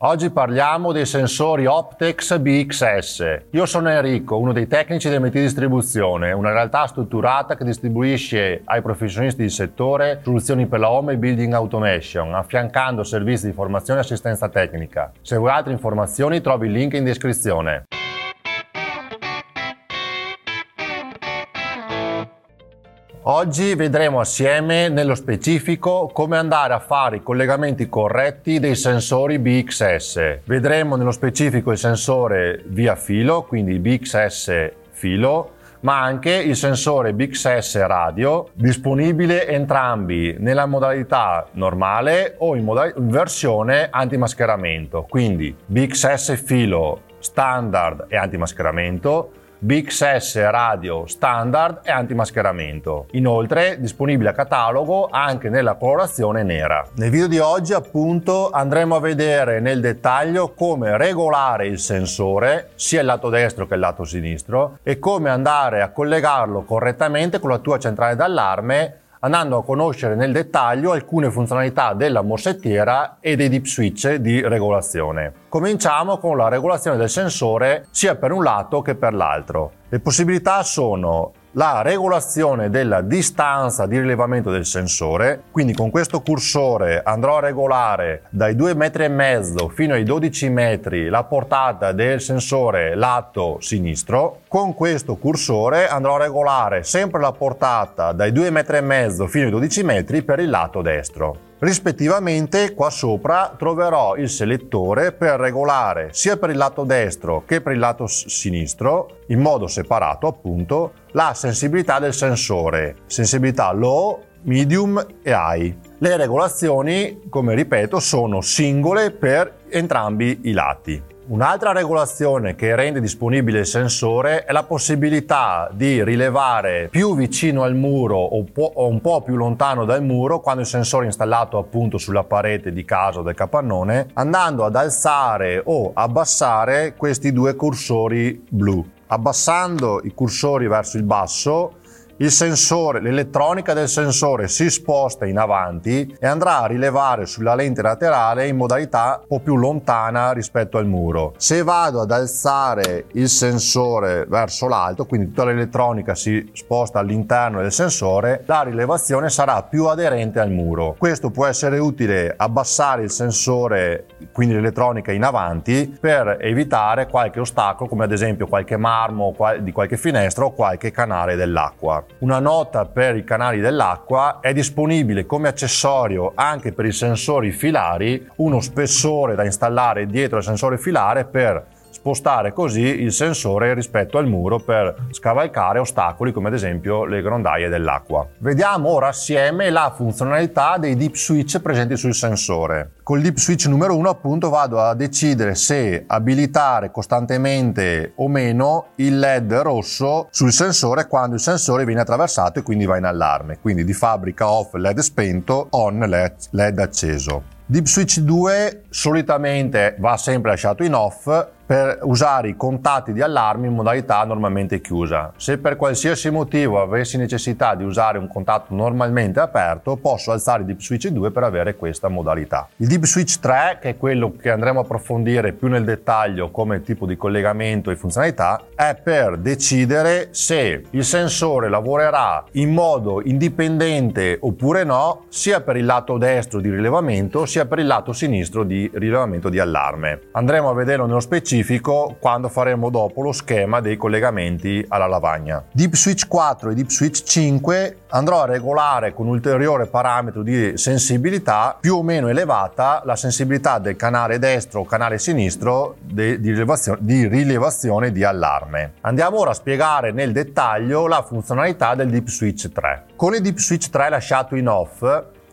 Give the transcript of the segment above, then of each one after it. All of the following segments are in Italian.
Oggi parliamo dei sensori Optex BXS. Io sono Enrico, uno dei tecnici di MT Distribuzione, una realtà strutturata che distribuisce ai professionisti del settore soluzioni per la home e building automation, affiancando servizi di formazione e assistenza tecnica. Se vuoi altre informazioni trovi il link in descrizione. Oggi vedremo assieme nello specifico come andare a fare i collegamenti corretti dei sensori BXS. Vedremo nello specifico il sensore via filo, quindi BXS filo, ma anche il sensore BXS radio, disponibile entrambi nella modalità normale o in, moda- in versione antimascheramento, quindi BXS filo standard e antimascheramento BXS radio standard e antimascheramento. Inoltre disponibile a catalogo anche nella colorazione nera. Nel video di oggi appunto andremo a vedere nel dettaglio come regolare il sensore sia il lato destro che il lato sinistro e come andare a collegarlo correttamente con la tua centrale d'allarme andando a conoscere nel dettaglio alcune funzionalità della morsettiera e dei deep switch di regolazione. Cominciamo con la regolazione del sensore sia per un lato che per l'altro. Le possibilità sono la regolazione della distanza di rilevamento del sensore, quindi con questo cursore andrò a regolare dai 2 metri e mezzo fino ai 12 metri la portata del sensore lato sinistro, con questo cursore andrò a regolare sempre la portata dai 2 metri e mezzo fino ai 12 metri per il lato destro. Rispettivamente qua sopra troverò il selettore per regolare sia per il lato destro che per il lato sinistro, in modo separato appunto, la sensibilità del sensore, sensibilità low, medium e high. Le regolazioni, come ripeto, sono singole per entrambi i lati. Un'altra regolazione che rende disponibile il sensore è la possibilità di rilevare più vicino al muro o, un po' più lontano dal muro quando il sensore è installato appunto sulla parete di casa o del capannone, andando ad alzare o abbassare questi due cursori blu. Abbassando i cursori verso il basso il sensore, l'elettronica del sensore si sposta in avanti e andrà a rilevare sulla lente laterale in modalità un po' più lontana rispetto al muro. Se vado ad alzare il sensore verso l'alto, quindi tutta l'elettronica si sposta all'interno del sensore, la rilevazione sarà più aderente al muro. Questo può essere utile abbassare il sensore, quindi l'elettronica in avanti, per evitare qualche ostacolo come ad esempio qualche marmo di qualche finestra o qualche canale dell'acqua. Una nota per i canali dell'acqua è disponibile come accessorio anche per i sensori filari, uno spessore da installare dietro il sensore filare per spostare così il sensore rispetto al muro per scavalcare ostacoli come ad esempio le grondaie dell'acqua. Vediamo ora assieme la funzionalità dei deep switch presenti sul sensore. Col deep switch numero 1 appunto vado a decidere se abilitare costantemente o meno il LED rosso sul sensore quando il sensore viene attraversato e quindi va in allarme. Quindi di fabbrica off LED spento, on LED acceso. Deep Switch 2 solitamente va sempre lasciato in off per usare i contatti di allarme in modalità normalmente chiusa. Se per qualsiasi motivo avessi necessità di usare un contatto normalmente aperto, posso alzare Deep Switch 2 per avere questa modalità. Il Deep Switch 3, che è quello che andremo a approfondire più nel dettaglio come tipo di collegamento e funzionalità, è per decidere se il sensore lavorerà in modo indipendente oppure no, sia per il lato destro di rilevamento, sia per il lato sinistro di rilevamento di allarme. Andremo a vederlo nello specifico quando faremo dopo lo schema dei collegamenti alla lavagna. Deep Switch 4 e Deep Switch 5 andrò a regolare con ulteriore parametro di sensibilità più o meno elevata la sensibilità del canale destro o canale sinistro di, di, rilevazione, di rilevazione di allarme. Andiamo ora a spiegare nel dettaglio la funzionalità del Deep Switch 3. Con il Deep Switch 3 lasciato in off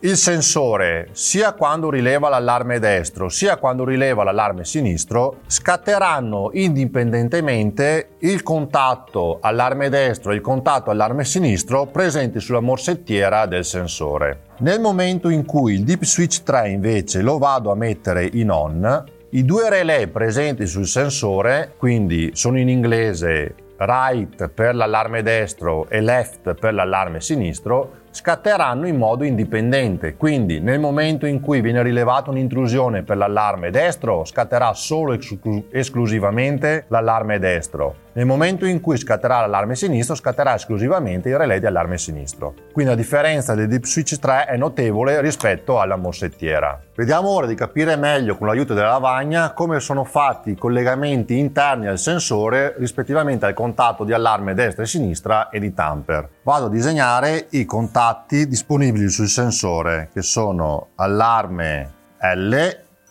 il sensore, sia quando rileva l'allarme destro, sia quando rileva l'allarme sinistro, scatteranno indipendentemente il contatto allarme destro e il contatto allarme sinistro presenti sulla morsettiera del sensore. Nel momento in cui il Deep Switch 3 invece lo vado a mettere in on, i due relay presenti sul sensore, quindi sono in inglese right per l'allarme destro e left per l'allarme sinistro, scatteranno in modo indipendente. Quindi nel momento in cui viene rilevata un'intrusione per l'allarme destro, scatterà solo e esclusivamente l'allarme destro. Nel momento in cui scatterà l'allarme sinistro, scatterà esclusivamente il relay di allarme sinistro. Quindi la differenza del Deep Switch 3 è notevole rispetto alla morsettiera. Vediamo ora di capire meglio con l'aiuto della lavagna come sono fatti i collegamenti interni al sensore rispettivamente al contatto di allarme destra e sinistra e di tamper. Vado a disegnare i contatti disponibili sul sensore che sono allarme L,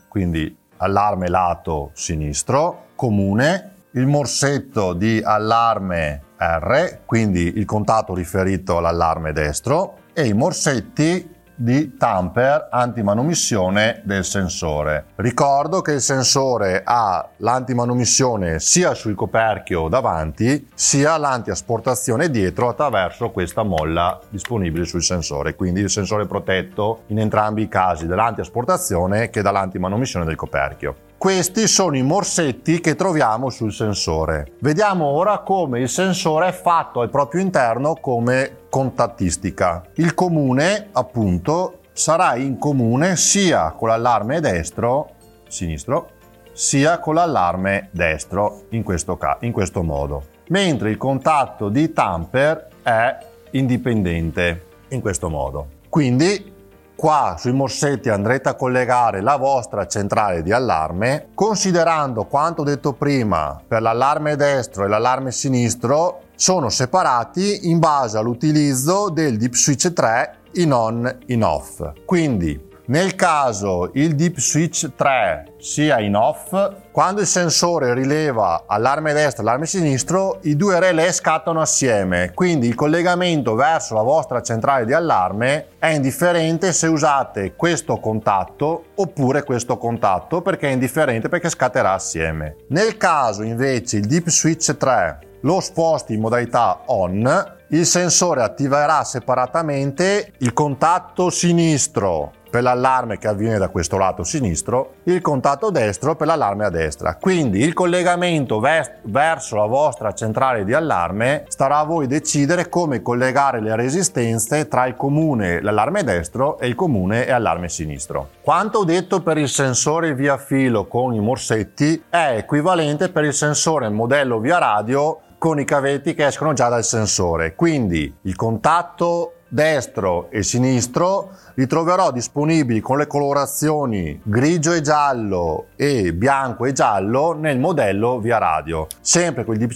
quindi allarme lato sinistro, comune, il morsetto di allarme R, quindi il contatto riferito all'allarme destro, e i morsetti di tamper antimanomissione del sensore. Ricordo che il sensore ha l'antimanomissione sia sul coperchio davanti sia l'antiasportazione dietro attraverso questa molla disponibile sul sensore, quindi il sensore protetto in entrambi i casi dall'antiasportazione che dall'antimanomissione del coperchio. Questi sono i morsetti che troviamo sul sensore. Vediamo ora come il sensore è fatto al proprio interno come contattistica. Il comune, appunto, sarà in comune sia con l'allarme destro, sinistro, sia con l'allarme destro in questo, ca- in questo modo. Mentre il contatto di tamper è indipendente in questo modo. Quindi Qua sui morsetti andrete a collegare la vostra centrale di allarme, considerando quanto detto prima per l'allarme destro e l'allarme sinistro sono separati in base all'utilizzo del deep switch 3 in on in off. Quindi nel caso il deep switch 3 sia in off, quando il sensore rileva allarme destro e allarme sinistro, i due relè scattano assieme, quindi il collegamento verso la vostra centrale di allarme è indifferente se usate questo contatto oppure questo contatto perché è indifferente perché scatterà assieme. Nel caso invece il deep switch 3 lo sposti in modalità on, il sensore attiverà separatamente il contatto sinistro per l'allarme che avviene da questo lato sinistro, il contatto destro per l'allarme a destra. Quindi il collegamento vers- verso la vostra centrale di allarme starà a voi decidere come collegare le resistenze tra il comune l'allarme destro e il comune e allarme sinistro. Quanto detto per il sensore via filo con i morsetti è equivalente per il sensore modello via radio con i cavetti che escono già dal sensore. Quindi il contatto destro e sinistro li troverò disponibili con le colorazioni grigio e giallo e bianco e giallo nel modello via radio, sempre con il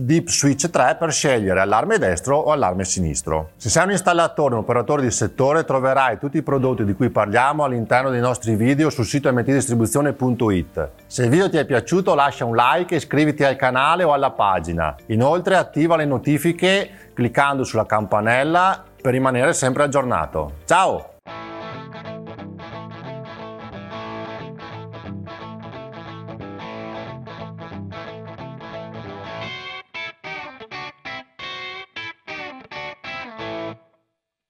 Deep Switch 3 per scegliere allarme destro o allarme sinistro. Se sei un installatore o un operatore di settore troverai tutti i prodotti di cui parliamo all'interno dei nostri video sul sito mtdistribuzione.it. Se il video ti è piaciuto lascia un like e iscriviti al canale o alla pagina. Inoltre attiva le notifiche cliccando sulla campanella per rimanere sempre aggiornato. Ciao!